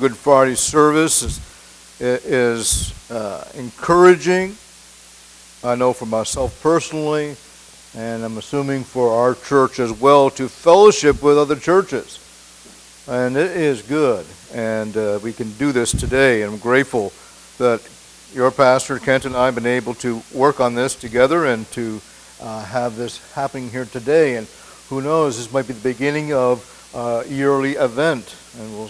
Good Friday service is, is uh, encouraging. I know for myself personally, and I'm assuming for our church as well, to fellowship with other churches. And it is good. And uh, we can do this today. And I'm grateful that your pastor, Kent, and I have been able to work on this together and to uh, have this happening here today. And who knows, this might be the beginning of a yearly event. And we'll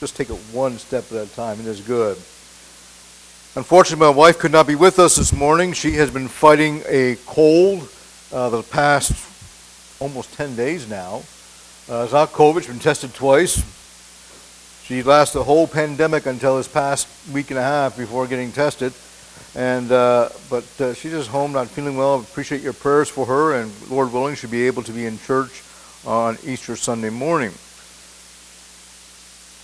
just take it one step at a time. And It is good. Unfortunately, my wife could not be with us this morning. She has been fighting a cold uh, the past almost 10 days now. Uh, it's not COVID. She's been tested twice. She lasted the whole pandemic until this past week and a half before getting tested. And uh, but uh, she's just home, not feeling well. Appreciate your prayers for her, and Lord willing, she'll be able to be in church on Easter Sunday morning.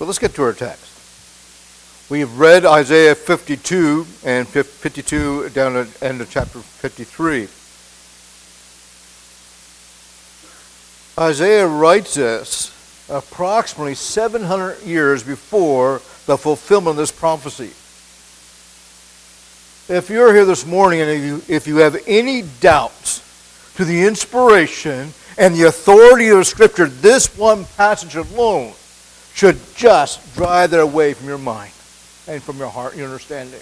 So let's get to our text. We've read Isaiah 52 and 52 down at the end of chapter 53. Isaiah writes this approximately 700 years before the fulfillment of this prophecy. If you're here this morning and if you, if you have any doubts to the inspiration and the authority of the Scripture, this one passage alone should just drive that away from your mind and from your heart your understanding.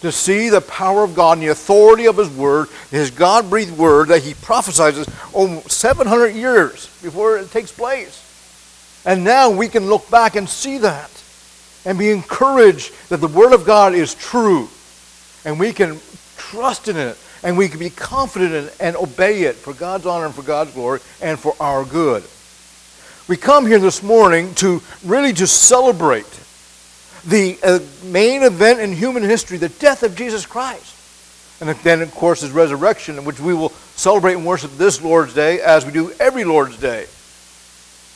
To see the power of God and the authority of His Word, His God breathed Word that He prophesies almost 700 years before it takes place. And now we can look back and see that and be encouraged that the Word of God is true. And we can trust in it and we can be confident in it and obey it for God's honor and for God's glory and for our good. We come here this morning to really just celebrate the uh, main event in human history, the death of Jesus Christ. And then, of course, his resurrection, which we will celebrate and worship this Lord's Day as we do every Lord's Day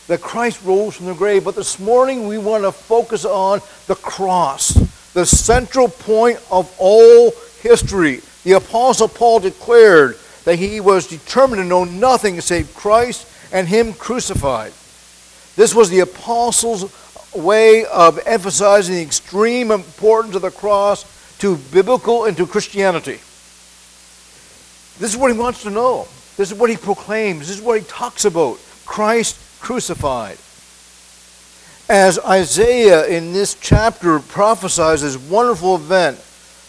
that Christ rose from the grave. But this morning we want to focus on the cross, the central point of all history. The Apostle Paul declared that he was determined to know nothing save Christ and Him crucified. This was the Apostle's way of emphasizing the extreme importance of the cross to biblical and to Christianity. This is what he wants to know. This is what he proclaims. This is what he talks about. Christ crucified. As Isaiah in this chapter prophesies this wonderful event,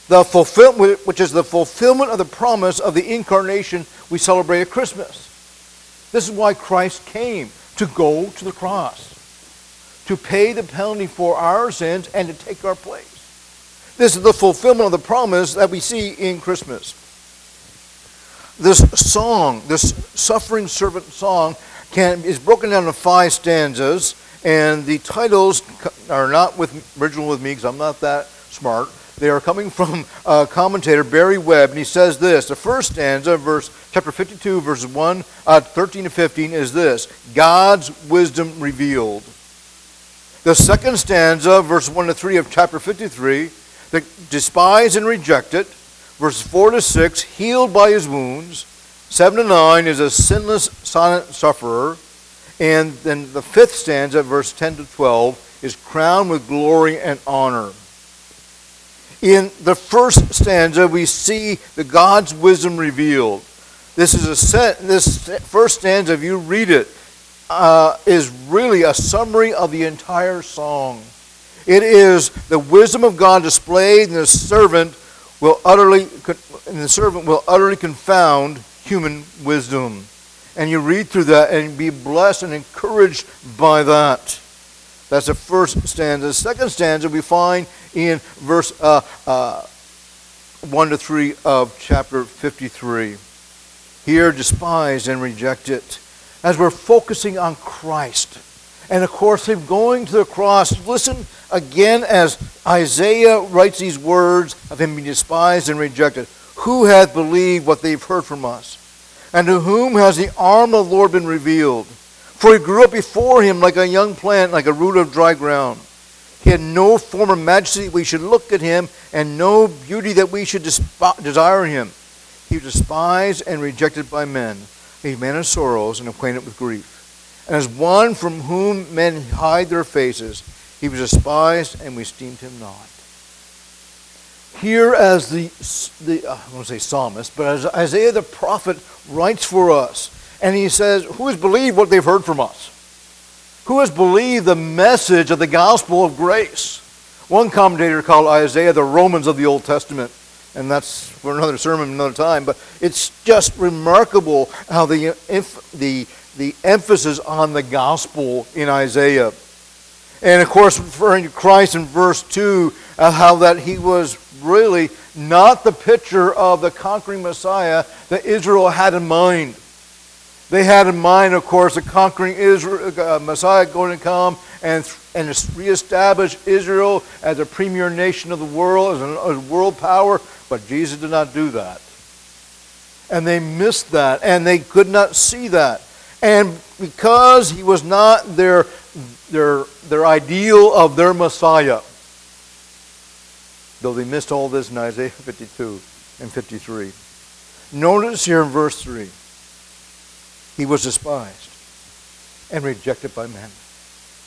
the fulfillment, which is the fulfillment of the promise of the incarnation we celebrate at Christmas. This is why Christ came to go to the cross, to pay the penalty for our sins and to take our place. This is the fulfillment of the promise that we see in Christmas. This song, this suffering servant song, can, is broken down into five stanzas, and the titles are not with, original with me because I'm not that smart. They are coming from uh, commentator Barry Webb, and he says this. The first stanza, verse chapter 52, verses 1, uh, 13 to 15, is this God's wisdom revealed. The second stanza, verse 1 to 3 of chapter 53, that despise and reject it. Verse 4 to 6, healed by his wounds. 7 to 9 is a sinless silent sufferer. And then the fifth stanza, verse 10 to 12, is crowned with glory and honor. In the first stanza, we see the God's wisdom revealed. This is a set, this first stanza, if you read it, uh, is really a summary of the entire song. It is the wisdom of God displayed, and the servant will utterly, and the servant will utterly confound human wisdom. And you read through that and be blessed and encouraged by that. That's the first stanza. The second stanza we find in verse uh, uh, 1 to 3 of chapter 53. Here, despise and reject it. As we're focusing on Christ. And of course, him going to the cross. Listen again as Isaiah writes these words of him being despised and rejected. Who hath believed what they've heard from us? And to whom has the arm of the Lord been revealed? For he grew up before him like a young plant, like a root of dry ground. He had no form of majesty we should look at him, and no beauty that we should desire him. He was despised and rejected by men, a man of sorrows and acquainted with grief. And as one from whom men hide their faces, he was despised, and we esteemed him not. Here, as the, the uh, I won't say psalmist, but as Isaiah the prophet writes for us, and he says, Who has believed what they've heard from us? Who has believed the message of the gospel of grace? One commentator called Isaiah the Romans of the Old Testament, and that's for another sermon another time, but it's just remarkable how the, the, the emphasis on the gospel in Isaiah. And of course, referring to Christ in verse 2, uh, how that he was really not the picture of the conquering Messiah that Israel had in mind. They had in mind, of course, a conquering Israel, uh, Messiah going to come and, and reestablish Israel as a premier nation of the world, as a, as a world power, but Jesus did not do that. And they missed that, and they could not see that. And because he was not their, their, their ideal of their Messiah, though they missed all this in Isaiah 52 and 53. Notice here in verse 3 he was despised and rejected by men.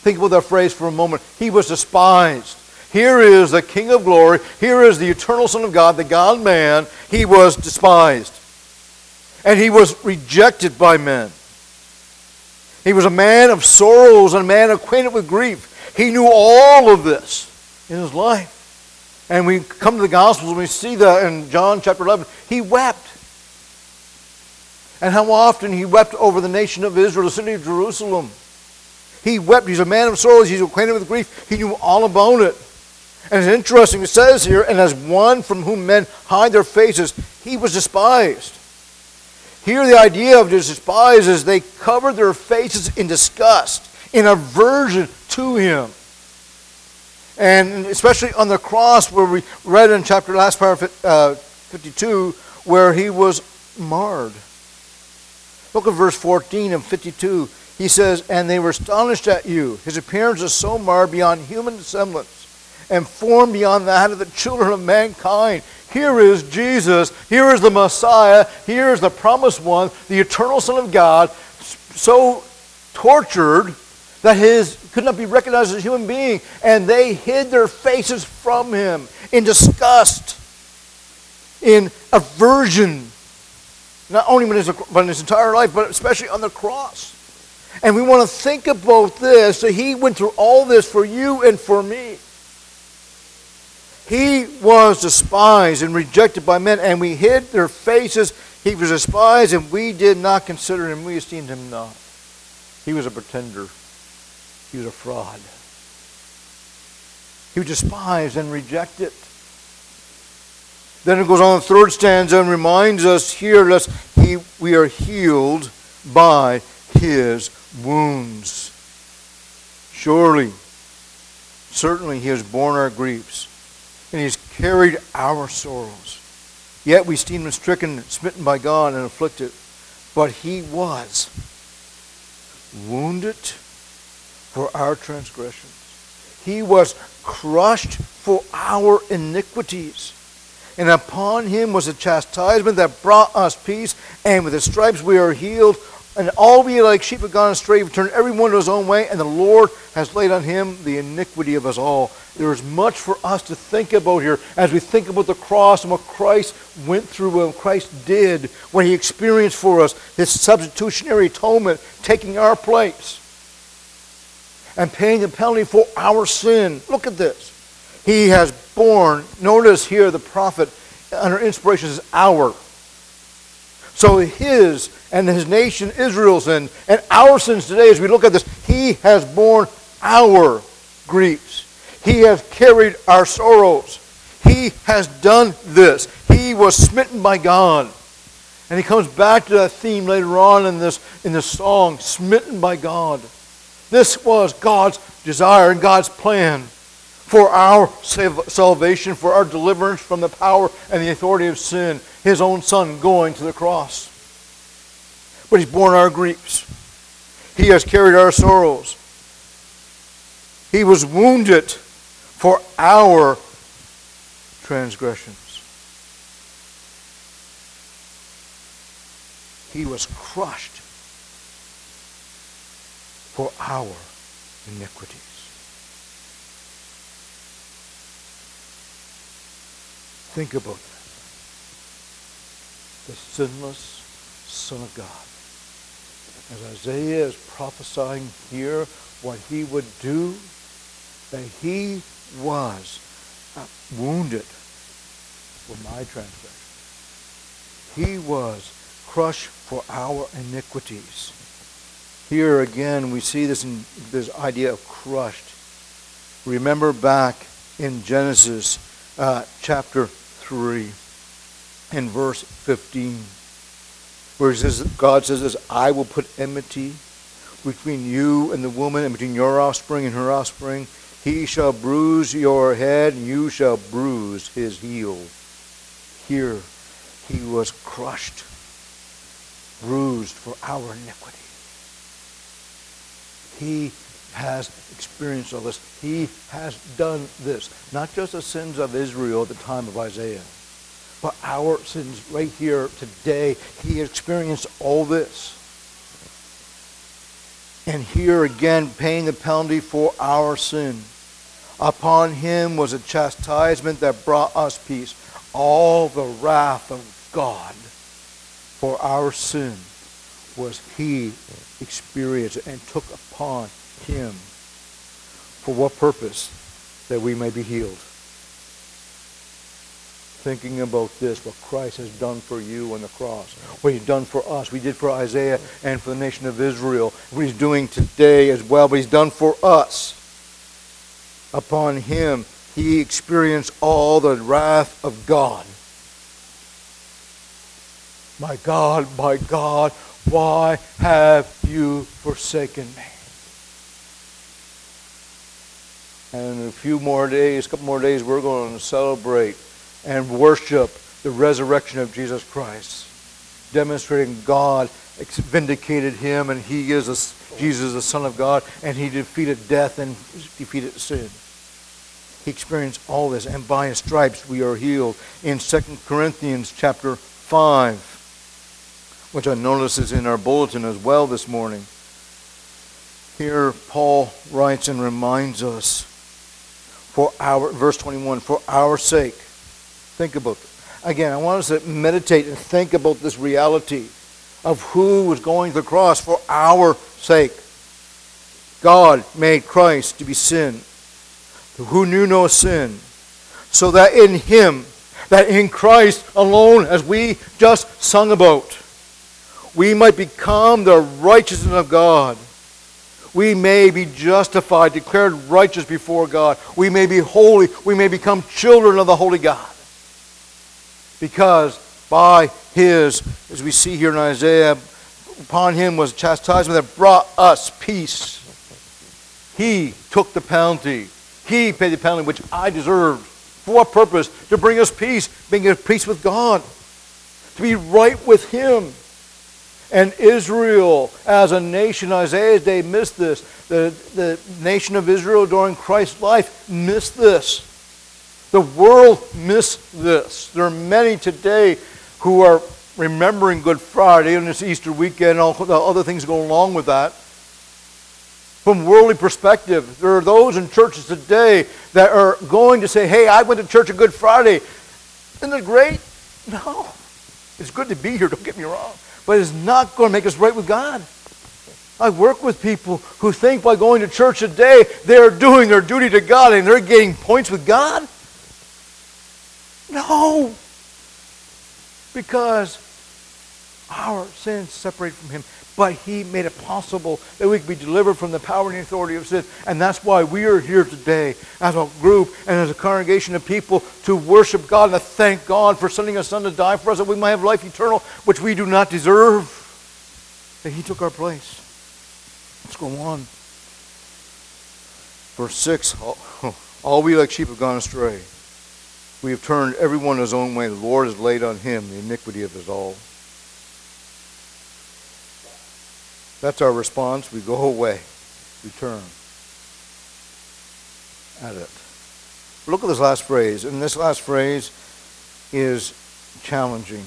Think about that phrase for a moment. He was despised. Here is the King of glory. Here is the eternal Son of God, the God man. He was despised. And he was rejected by men. He was a man of sorrows and a man acquainted with grief. He knew all of this in his life. And we come to the Gospels and we see that in John chapter 11. He wept. And how often he wept over the nation of Israel, the city of Jerusalem. He wept. He's a man of sorrows. He's acquainted with grief. He knew all about it. And it's interesting, it says here, and as one from whom men hide their faces, he was despised. Here, the idea of despised is they covered their faces in disgust, in aversion to him. And especially on the cross, where we read in chapter last of uh, 52, where he was marred. Look at verse 14 and 52. He says, And they were astonished at you. His appearance is so marred beyond human semblance and formed beyond that of the children of mankind. Here is Jesus. Here is the Messiah. Here is the promised one, the eternal Son of God, so tortured that his could not be recognized as a human being, and they hid their faces from him in disgust, in aversion, not only in his, but in his entire life, but especially on the cross. And we want to think about this. that he went through all this for you and for me. He was despised and rejected by men, and we hid their faces. He was despised, and we did not consider him. We esteemed him not. He was a pretender. He was a fraud. He was despised and rejected. Then it goes on the third stanza and reminds us here that he, we are healed by his wounds. Surely, certainly he has borne our griefs, and he has carried our sorrows. Yet we esteem him stricken, smitten by God, and afflicted. But he was wounded for our transgressions. He was crushed for our iniquities. And upon him was a chastisement that brought us peace, and with his stripes we are healed. And all we like sheep have gone astray, we turned everyone to his own way, and the Lord has laid on him the iniquity of us all. There is much for us to think about here as we think about the cross and what Christ went through, what Christ did, what he experienced for us, his substitutionary atonement, taking our place and paying the penalty for our sin. Look at this. He has borne, notice here the prophet under inspiration is our. So his and his nation Israel's sin and our sins today, as we look at this, he has borne our griefs. He has carried our sorrows. He has done this. He was smitten by God. And he comes back to that theme later on in this, in this song, smitten by God. This was God's desire and God's plan for our salvation, for our deliverance from the power and the authority of sin. His own Son going to the cross. But He's borne our griefs, He has carried our sorrows. He was wounded for our transgressions. He was crushed for our iniquities. Think about that. The sinless Son of God. As Isaiah is prophesying here what he would do, that he was wounded for my transgression. He was crushed for our iniquities. Here again, we see this in this idea of crushed. Remember back in Genesis uh, chapter 3 and verse 15, where says, God says this, I will put enmity between you and the woman, and between your offspring and her offspring. He shall bruise your head, and you shall bruise his heel. Here he was crushed, bruised for our iniquity. He has experienced all this. He has done this. Not just the sins of Israel at the time of Isaiah, but our sins right here today. He experienced all this. And here again, paying the penalty for our sin. Upon him was a chastisement that brought us peace. All the wrath of God for our sin was he experienced and took upon him. For what purpose? That we may be healed. Thinking about this, what Christ has done for you on the cross, what he's done for us, we did for Isaiah and for the nation of Israel, what he's doing today as well, but he's done for us. Upon him, he experienced all the wrath of God. My God, my God, why have you forsaken me? And in a few more days, a couple more days, we're going to celebrate and worship the resurrection of Jesus Christ, demonstrating God vindicated him, and he is a, Jesus, the Son of God, and he defeated death and defeated sin. He experienced all this, and by his stripes we are healed. In 2 Corinthians chapter 5, which I notice is in our bulletin as well this morning, here Paul writes and reminds us for our, verse 21, for our sake. Think about it. Again, I want us to meditate and think about this reality of who was going to the cross for our sake. God made Christ to be sin, who knew no sin, so that in him, that in Christ alone, as we just sung about, we might become the righteousness of God we may be justified, declared righteous before God. We may be holy. We may become children of the holy God. Because by his, as we see here in Isaiah, upon him was chastisement that brought us peace. He took the penalty. He paid the penalty which I deserved. For what purpose? To bring us peace, bring us peace with God, to be right with him. And Israel, as a nation, Isaiah's day missed this. The, the nation of Israel during Christ's life missed this. The world missed this. There are many today who are remembering Good Friday and this Easter weekend all the other things go along with that. From worldly perspective, there are those in churches today that are going to say, hey, I went to church on Good Friday. Isn't it great? No. It's good to be here, don't get me wrong but it's not going to make us right with God. I work with people who think by going to church today they're doing their duty to God and they're getting points with God. No. Because our sins separate from Him but he made it possible that we could be delivered from the power and the authority of sin. And that's why we are here today as a group and as a congregation of people to worship God and to thank God for sending His Son to die for us that we might have life eternal, which we do not deserve. That He took our place. Let's go on. Verse 6 all, all we like sheep have gone astray. We have turned everyone his own way. The Lord has laid on him the iniquity of us all. That's our response. We go away. We turn at it. Look at this last phrase. And this last phrase is challenging.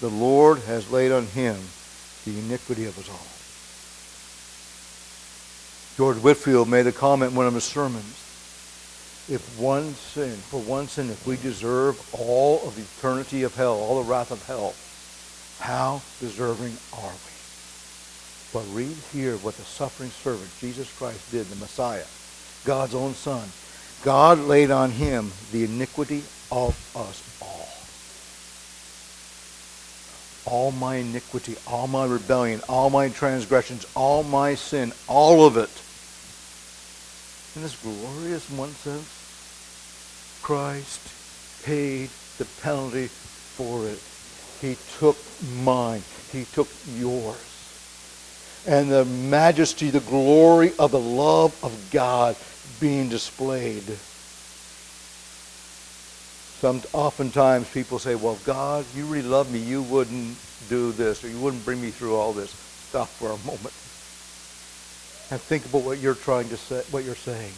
The Lord has laid on him the iniquity of us all. George Whitefield made a comment in one of his sermons if one sin, for one sin, if we deserve all of the eternity of hell, all the wrath of hell, how deserving are we? But read here what the suffering servant, Jesus Christ, did, the Messiah, God's own Son. God laid on him the iniquity of us all. All my iniquity, all my rebellion, all my transgressions, all my sin, all of it. In this glorious one sense, Christ paid the penalty for it. He took mine. He took yours. And the majesty, the glory of the love of God being displayed. Some, oftentimes people say, well, God, you really love me. You wouldn't do this or you wouldn't bring me through all this stuff for a moment. And think about what you're trying to say, what you're saying.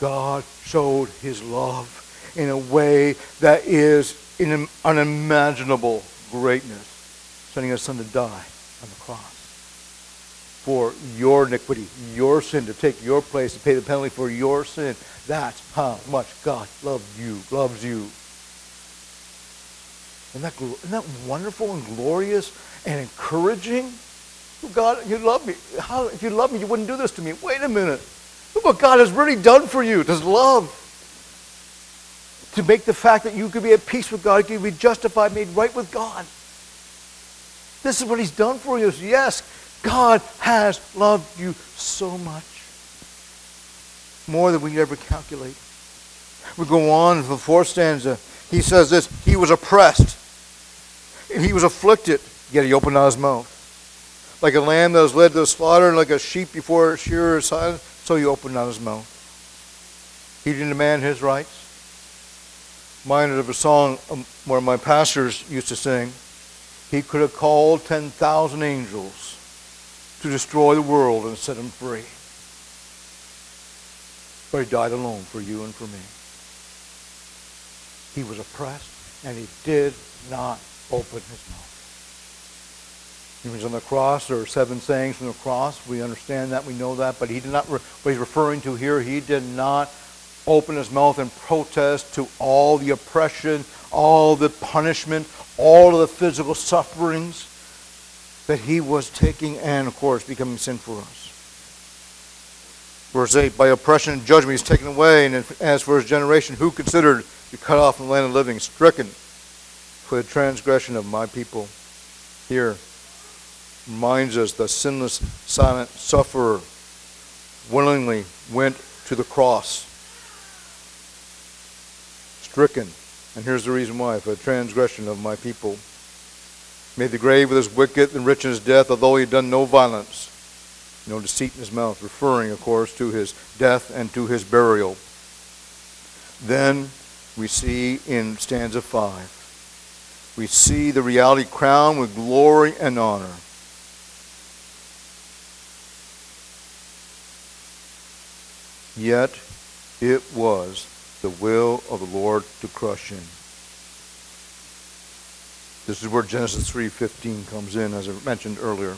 God showed his love in a way that is in unimaginable greatness, sending his son to die on the cross for your iniquity, your sin, to take your place, to pay the penalty for your sin. That's how much God loves you, loves you. Isn't that, isn't that wonderful and glorious and encouraging? God, you love me. How, if you love me, you wouldn't do this to me. Wait a minute. Look what God has really done for you. Does love. To make the fact that you could be at peace with God, you could be justified, made right with God. This is what he's done for you. Yes, God has loved you so much. More than we could ever calculate. We go on to the fourth stanza. He says this He was oppressed, and he was afflicted, yet he opened not his mouth. Like a lamb that was led to the slaughter, and like a sheep before its shearer so he opened not his mouth. He didn't demand his rights. Minded of a song um, where my pastors used to sing. He could have called 10,000 angels to destroy the world and set him free. But he died alone for you and for me. He was oppressed and he did not open his mouth. He was on the cross. There are seven sayings from the cross. We understand that. We know that. But he did not, what he's referring to here, he did not open his mouth and protest to all the oppression, all the punishment, all of the physical sufferings that he was taking and, of course, becoming sin for us. Verse 8, by oppression and judgment he's taken away, and as for his generation, who considered to cut off from the land of living, stricken for the transgression of my people. Here reminds us the sinless, silent sufferer willingly went to the cross, stricken. And here's the reason why for the transgression of my people made the grave with his wicked and rich in his death, although he had done no violence, no deceit in his mouth, referring, of course, to his death and to his burial. Then we see in stanza 5, we see the reality crowned with glory and honor. Yet it was the will of the Lord to crush him. This is where Genesis 3:15 comes in as I mentioned earlier.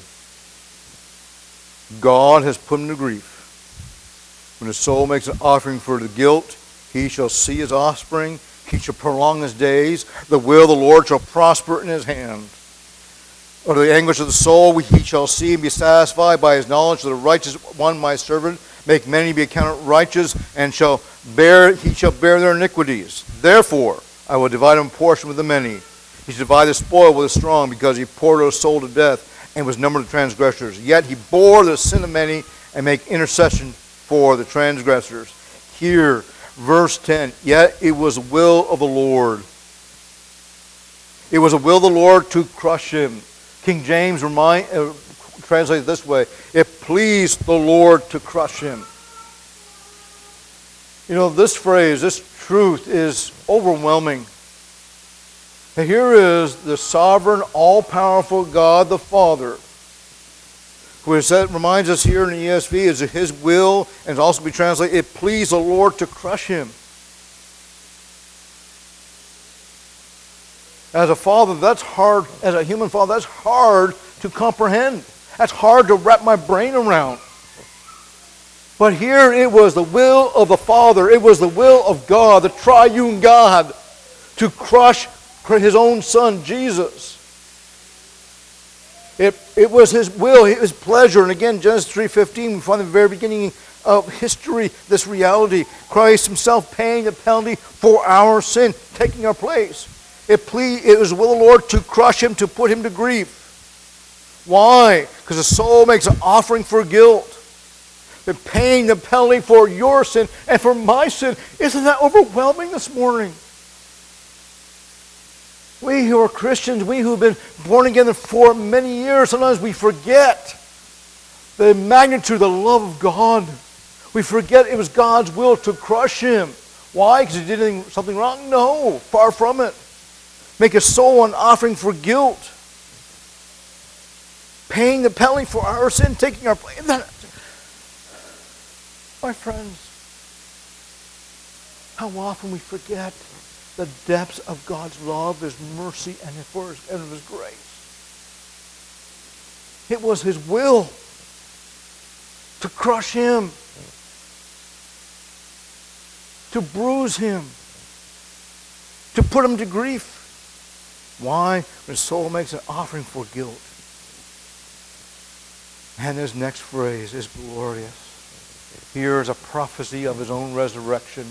God has put him to grief. When his soul makes an offering for the guilt, he shall see his offspring, he shall prolong his days, the will of the Lord shall prosper in his hand. Of the anguish of the soul he shall see and be satisfied by his knowledge of the righteous one my servant, make many be accounted righteous, and shall bear he shall bear their iniquities. Therefore I will divide him a portion with the many he divided the spoil with the strong because he poured out his soul to death and was numbered of transgressors. Yet he bore the sin of many and make intercession for the transgressors. Here, verse 10, yet it was the will of the Lord. It was the will of the Lord to crush him. King James remind, uh, this way, it pleased the Lord to crush him. You know, this phrase, this truth is overwhelming. Here is the sovereign, all powerful God the Father, who that reminds us here in the ESV is his will, and also be translated, it pleased the Lord to crush him. As a father, that's hard, as a human father, that's hard to comprehend. That's hard to wrap my brain around. But here it was the will of the Father, it was the will of God, the triune God, to crush his own son, Jesus. It, it was his will, his pleasure. And again, Genesis 3.15, we find the very beginning of history, this reality. Christ himself paying the penalty for our sin, taking our place. It, ple- it was the will of the Lord to crush him, to put him to grief. Why? Because the soul makes an offering for guilt. They're paying the penalty for your sin and for my sin. Isn't that overwhelming this morning? We who are Christians, we who have been born again for many years, sometimes we forget the magnitude, the love of God. We forget it was God's will to crush him. Why? Because he did something wrong? No, far from it. Make a soul an offering for guilt. Paying the penalty for our sin, taking our place. My friends, how often we forget the depths of God's love, His mercy, and His, and His grace. It was His will to crush Him, to bruise Him, to put Him to grief. Why? When soul makes an offering for guilt. And his next phrase is glorious. Here is a prophecy of his own resurrection.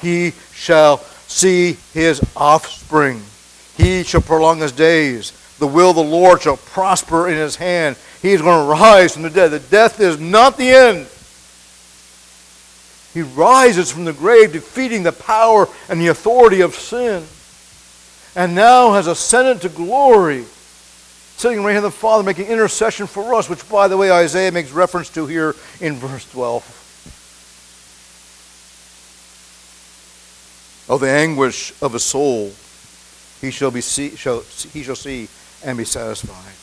He shall see his offspring. He shall prolong his days. The will of the Lord shall prosper in his hand. He is going to rise from the dead. The death is not the end. He rises from the grave, defeating the power and the authority of sin. And now has ascended to glory, sitting right here the Father, making intercession for us, which, by the way, Isaiah makes reference to here in verse 12. Of the anguish of a soul he shall be see, shall, he shall see and be satisfied.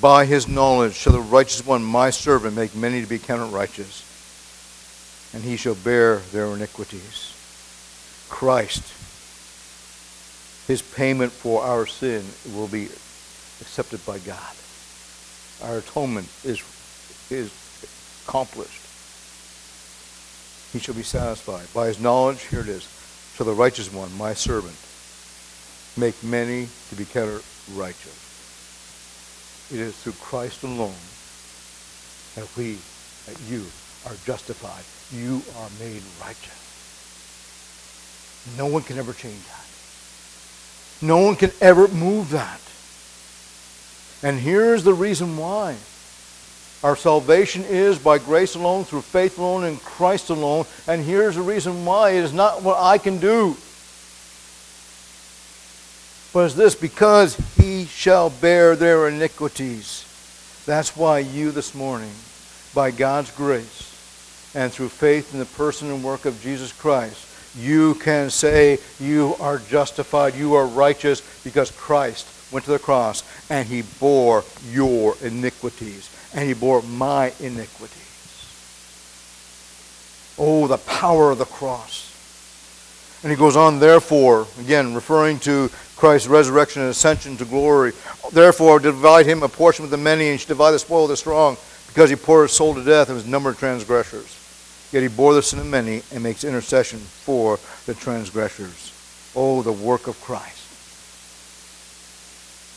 By his knowledge shall the righteous one, my servant, make many to be counted righteous, and he shall bear their iniquities. Christ, his payment for our sin will be accepted by God. Our atonement is, is accomplished. He shall be satisfied. By his knowledge, here it is, to the righteous one, my servant, make many to be counted righteous. It is through Christ alone that we, that you are justified. You are made righteous. No one can ever change that. No one can ever move that. And here's the reason why. Our salvation is by grace alone, through faith alone, in Christ alone. And here's the reason why it is not what I can do. But it's this because he shall bear their iniquities. That's why you this morning, by God's grace and through faith in the person and work of Jesus Christ, you can say you are justified, you are righteous because Christ went to the cross and he bore your iniquities and he bore my iniquities. Oh, the power of the cross. And he goes on, therefore, again, referring to Christ's resurrection and ascension to glory. Therefore, divide him a portion with the many, and divide the spoil with the strong, because he poured his soul to death and was numbered transgressors. Yet he bore the sin of many and makes intercession for the transgressors. Oh, the work of Christ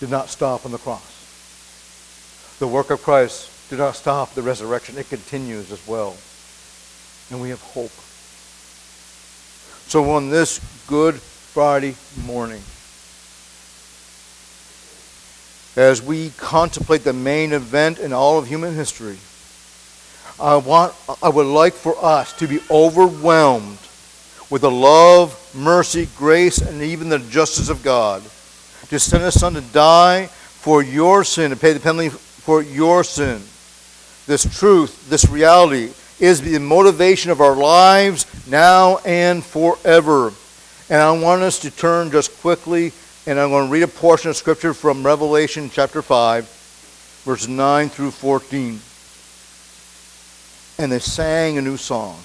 did not stop on the cross. The work of Christ did not stop the resurrection. It continues as well. And we have hope. So on this Good Friday morning, as we contemplate the main event in all of human history, I want I would like for us to be overwhelmed with the love, mercy, grace, and even the justice of God to send His Son to die for your sin, to pay the penalty for your sin. This truth, this reality, is the motivation of our lives now and forever. And I want us to turn just quickly, and I'm going to read a portion of Scripture from Revelation chapter 5, verses 9 through 14. And they sang a new song.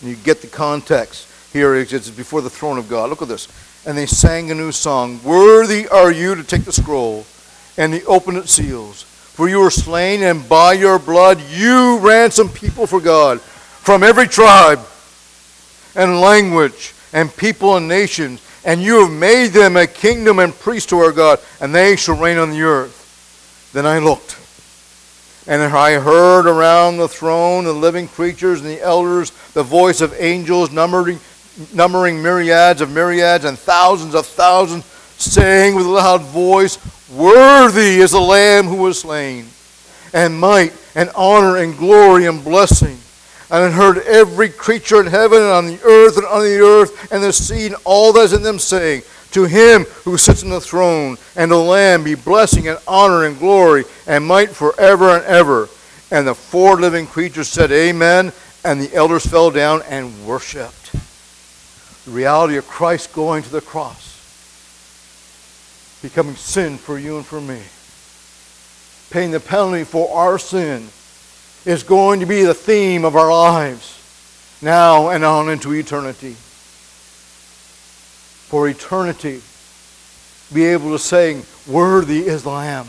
And you get the context. Here it's before the throne of God. Look at this and they sang a new song Worthy are you to take the scroll and the open its seals. For you were slain, and by your blood you ransomed people for God from every tribe and language and people and nations. And you have made them a kingdom and priests to our God, and they shall reign on the earth. Then I looked, and I heard around the throne the living creatures and the elders the voice of angels numbering, numbering myriads of myriads and thousands of thousands, saying with a loud voice, Worthy is the Lamb who was slain, and might, and honor, and glory, and blessing. And I heard every creature in heaven, and on the earth, and on the earth, and the sea, and all that is in them, saying, To him who sits on the throne, and the Lamb, be blessing, and honor, and glory, and might forever and ever. And the four living creatures said, Amen. And the elders fell down and worshiped. The reality of Christ going to the cross becoming sin for you and for me, paying the penalty for our sin, is going to be the theme of our lives now and on into eternity. For eternity, be able to say, Worthy is the Lamb,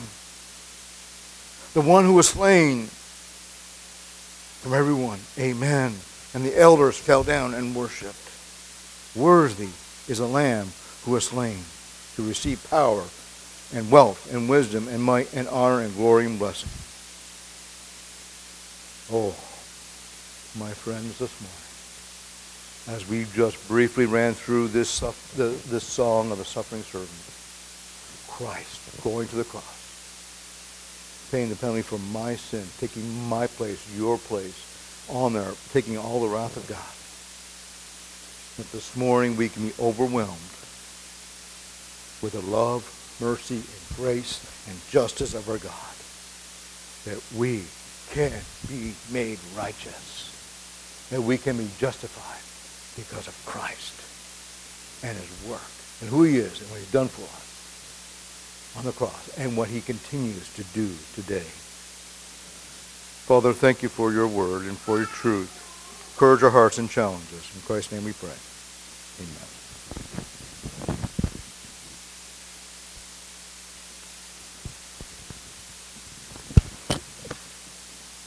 the one who was slain from everyone. Amen. And the elders fell down and worshiped. Worthy is the Lamb who was slain to receive power and wealth and wisdom and might and honor and glory and blessing. Oh, my friends, this morning, as we just briefly ran through this, this song of the suffering servant, Christ going to the cross, paying the penalty for my sin, taking my place, your place, on there, taking all the wrath of God. That this morning we can be overwhelmed with the love, mercy, and grace and justice of our God, that we can be made righteous, that we can be justified because of Christ and his work and who he is and what he's done for us on the cross and what he continues to do today. Father, thank you for your word and for your truth. Encourage our hearts and challenge us. In Christ's name we pray. Amen.